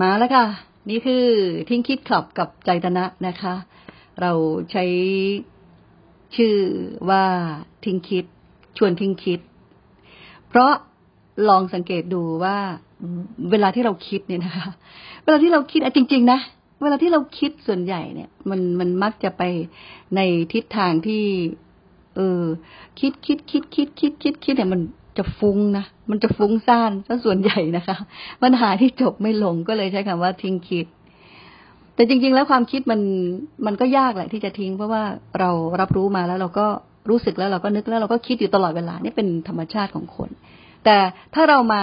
มาแล้วค่ะ นี่คือทิ้งคิดคลับกับใจตนะนะคะ เราใช้ชื่อว่าทิ้งคิด ชวนทิ้งคิด เพราะลองสังเกตดูว่าเวลาที่เราคิดเนี่ยนะคะ เวลาที่เราคิดอะจริง ๆ นะเวลาที่เราคิดส่วนใหญ่เนี่ย มันมันมักจะไปในทิศทางที่ เออ คิดคิดคิดคิดคิดคิดคิดเนี่ยมัน จะฟุ้งนะ มันจะฟุ้งซ่านซะส่วนใหญ่นะคะ ปัญหาที่จบไม่ลงก็เลยใช้คำว่าทิ้งคิด แต่จริง ๆ แล้วความคิดมันมันก็ยากแหละที่จะทิ้ง เพราะว่าเรารับรู้มาแล้วเราก็รู้สึกแล้วเราก็นึกแล้วเราก็คิดอยู่ตลอดเวลานี่เป็นธรรมชาติของคน แต่ถ้าเรามา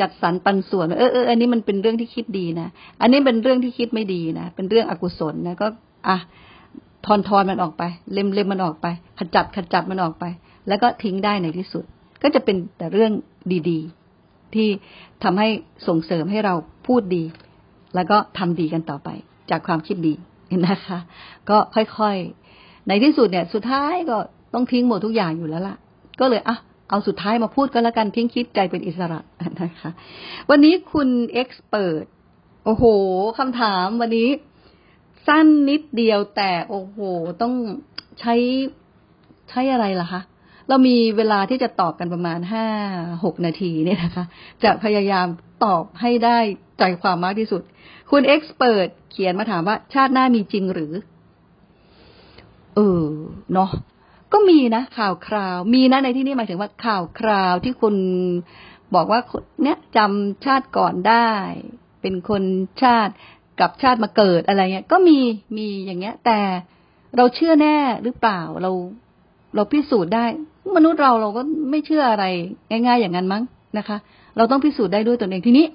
จัดสรรปันส่วนเออเอออันนี้มันเป็นเรื่องที่คิดดีนะ อันนี้เป็นเรื่องที่คิดไม่ดีนะ เป็นเรื่องอกุศลนะก็อะทอนทอนมันออกไป เล็มเล็มมันออกไป ขจัดขจัดมันออกไป แล้วก็ทิ้งได้ในที่สุด ก็จะเป็นแต่เรื่องดีๆ ที่ทำให้ส่งเสริมให้เราพูดดี แล้วก็ทำดีกันต่อไป จากความคิดดีนะคะ ก็ค่อยๆ ในที่สุดเนี่ย สุดท้ายก็ต้องทิ้งหมดทุกอย่างอยู่แล้วล่ะ ก็เลยอะเอาสุดท้ายมาพูดก็แล้วกันทิ้งคิดใจเป็นอิสระนะคะ วันนี้คุณเอ็กซ์เปิดโอ้โหคำถามวันนี้ สั้นนิดเดียวแต่โอ้โห ต้องใช้ใช้อะไรล่ะคะ เรามีเวลาที่จะตอบกันประมาณห้าหกนาทีเนี่ยนะคะ จะพยายามตอบให้ได้ใจความมากที่สุด คุณเอ็กซ์เปิดเขียนมาถามว่า ชาติหน้ามีจริงหรือ เออเนาะก็มีนะข่าวคราว มีนะในที่นี้หมายถึงว่าข่าวคราวที่คุณบอกว่าเนี่ยจำชาติก่อนได้ เป็นคนชาติกับชาติมาเกิดอะไรเงี้ย ก็มีมีอย่างเงี้ย แต่เราเชื่อแน่หรือเปล่าเราเราพิสูจน์ได้ มนุษย์เราเราก็ไม่เชื่ออะไร ง่าย ๆ อย่างนั้นมั้งนะคะ เราต้องพิสูจน์ได้ด้วยตนเองทีนี้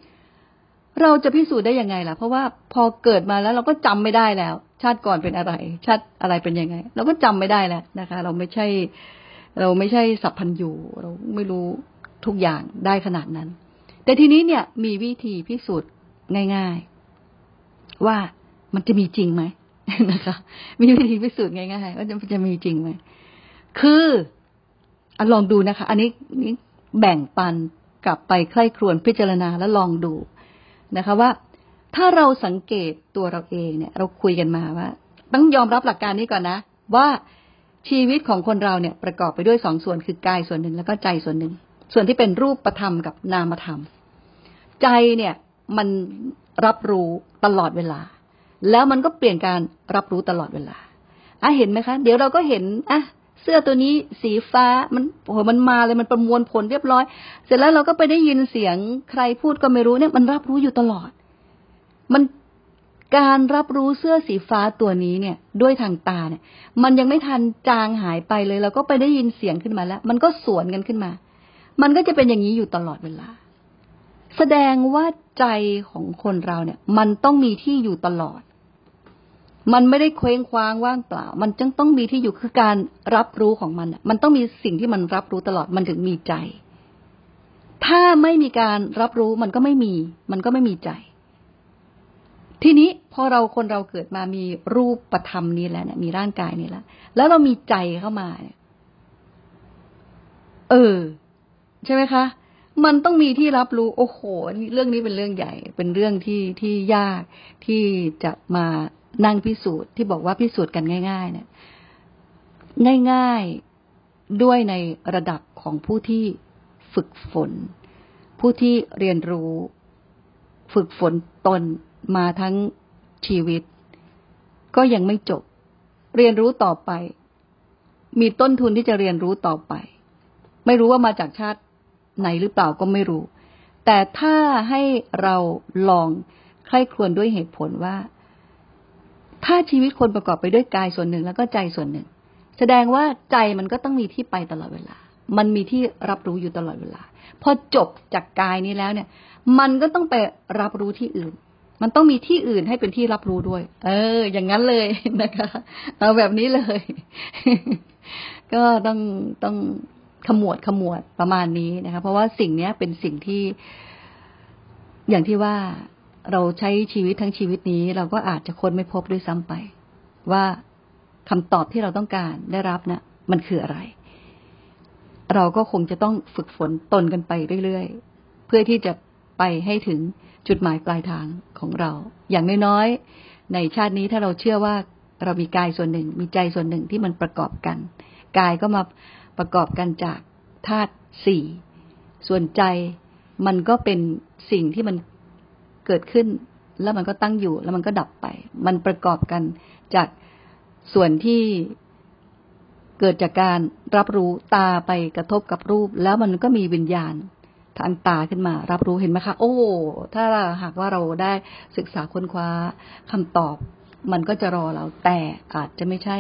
เราจะพิสูจน์ได้ยังไงล่ะ เพราะว่าพอเกิดมาแล้วเราก็จำไม่ได้แล้ว ชาติก่อนเป็นอะไร ชาติอะไรเป็นยังไง เราก็จำไม่ได้แล้วนะคะ เราไม่ใช่ เราไม่ใช่สัพพัญญูเราไม่รู้ทุกอย่างได้ขนาดนั้น แต่ทีนี้เนี่ยมีวิธีพิสูจน์ง่าย ๆ ว่ามันจะมีจริงไหมนะคะ มีวิธีพิสูจน์ง่ายๆว่าจะจะมีจริงไหมคือ อลองดูนะคะ อันนี้นี้แบ่งปันกลับไปใคร่ครวญพิจารณาแล้วลองดูนะคะว่า ถ้าเราสังเกตตัวเราเองเนี่ย เราคุยกันมาว่า ต้องยอมรับหลักการนี้ก่อนนะ ว่าชีวิตของคนเราเนี่ยประกอบไปด้วยสองส่วนคือกายส่วนหนึ่งแล้วก็ใจส่วนหนึ่ง ส่วนที่เป็นรูปประธรรมกับนามธรรม ใจเนี่ยมันรับรู้ตลอดเวลา แล้วมันก็เปลี่ยนการรับรู้ตลอดเวลาอะเห็นไหมคะ เดี๋ยวเราก็เห็นอะ เสื้อตัวนี้สีฟ้ามันโอ้โหมันมาเลยมันประมวลผลเรียบร้อย เสร็จแล้วเราก็ไปได้ยินเสียงใครพูดก็ไม่รู้เนี่ย มันรับรู้อยู่ตลอด มันการรับรู้เสื้อสีฟ้าตัวนี้เนี่ย ด้วยทางตาเนี่ย มันยังไม่ทันจางหายไปเลยเราก็ไปได้ยินเสียงขึ้นมาแล้ว มันก็สวนกันขึ้นมา มันก็จะเป็นอย่างนี้อยู่ตลอดเวลา แสดงว่าใจของคนเราเนี่ย มันต้องมีที่อยู่ตลอด มันไม่ได้เคว้งคว้างว่างเปล่า มันจึงต้องมีที่อยู่คือการรับรู้ของมัน มันต้องมีสิ่งที่มันรับรู้ตลอด มันถึงมีใจ ถ้าไม่มีการรับรู้มันก็ไม่มี มันก็ไม่มีใจ ทีนี้พอเราคนเราเกิดมามีรูปประธรรมนี้แล้วเนี่ยมีร่างกายนี้แล้ว แล้วเรามีใจเข้ามาเนี่ย เออ ใช่ไหมคะ มันต้องมีที่รับรู้โอ้โหเรื่องนี้เป็นเรื่องใหญ่ เป็นเรื่องที่ที่ยากที่จะมานั่งพิสูจน์ที่บอกว่าพิสูจน์กันง่าย ๆ เนี่ย ง่ายๆด้วยในระดับของผู้ที่ฝึกฝน ผู้ที่เรียนรู้ ฝึกฝนตนมาทั้งชีวิต ก็ยังไม่จบ เรียนรู้ต่อไป มีต้นทุนที่จะเรียนรู้ต่อไป ไม่รู้ว่ามาจากชาติ ไหนหรือเปล่าก็ไม่รู้ แต่ถ้าให้เราลองใคร่ครวญด้วยเหตุผลว่า ถ้าชีวิตคนประกอบไปด้วยกายส่วนหนึ่งแล้วก็ใจส่วนหนึ่ง แสดงว่าใจมันก็ต้องมีที่ไปตลอดเวลา มันมีที่รับรู้อยู่ตลอดเวลา พอจบจากกายนี้แล้วเนี่ย มันก็ต้องไปรับรู้ที่อื่นมันต้องมีที่อื่นให้เป็นที่รับรู้ด้วย เออ อย่างนั้นเลยนะคะ เอาแบบนี้เลย ก็ต้องต้อง ขมวดขมวดประมาณนี้นะคะ เพราะว่าสิ่งนี้เป็นสิ่งที่ อย่างที่ว่าเราใช้ชีวิตทั้งชีวิตนี้ เราก็อาจจะค้นไม่พบด้วยซ้ำไป ว่าคำตอบที่เราต้องการได้รับนะ่ะ มันคืออะไร เราก็คงจะต้องฝึกฝนตนกันไปเรื่อยๆ เพื่อที่จะไปให้ถึงจุดหมายปลายทางของเรา อย่างน้อยๆ ในชาตินี้ถ้าเราเชื่อว่าเรามีกายส่วนหนึ่ง มีใจส่วนหนึ่งที่มันประกอบกัน กายก็มา ประกอบกันจากธาตุสี่ส่วนใจมันก็เป็นสิ่งที่มันเกิดขึ้น แล้วมันก็ตั้งอยู่ แล้วมันก็ดับไป มันประกอบกันจากส่วนที่เกิดจากการรับรู้ตาไปกระทบกับรูป แล้วมันก็มีวิญญาณทางตาขึ้นมา รับรู้เห็นไหมคะ โอ้ ถ้าหากว่าเราได้ศึกษาค้นคว้าคำตอบ มันก็จะรอเราแต่อาจจะไม่ใช่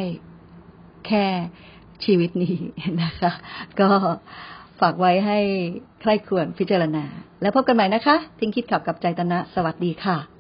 แค่ ชีวิตนี้นะคะ ก็ฝากไว้ให้ใครควรพิจารณา แล้วพบกันใหม่นะคะ ทิ้งคิดขับกับใจตนะ สวัสดีค่ะ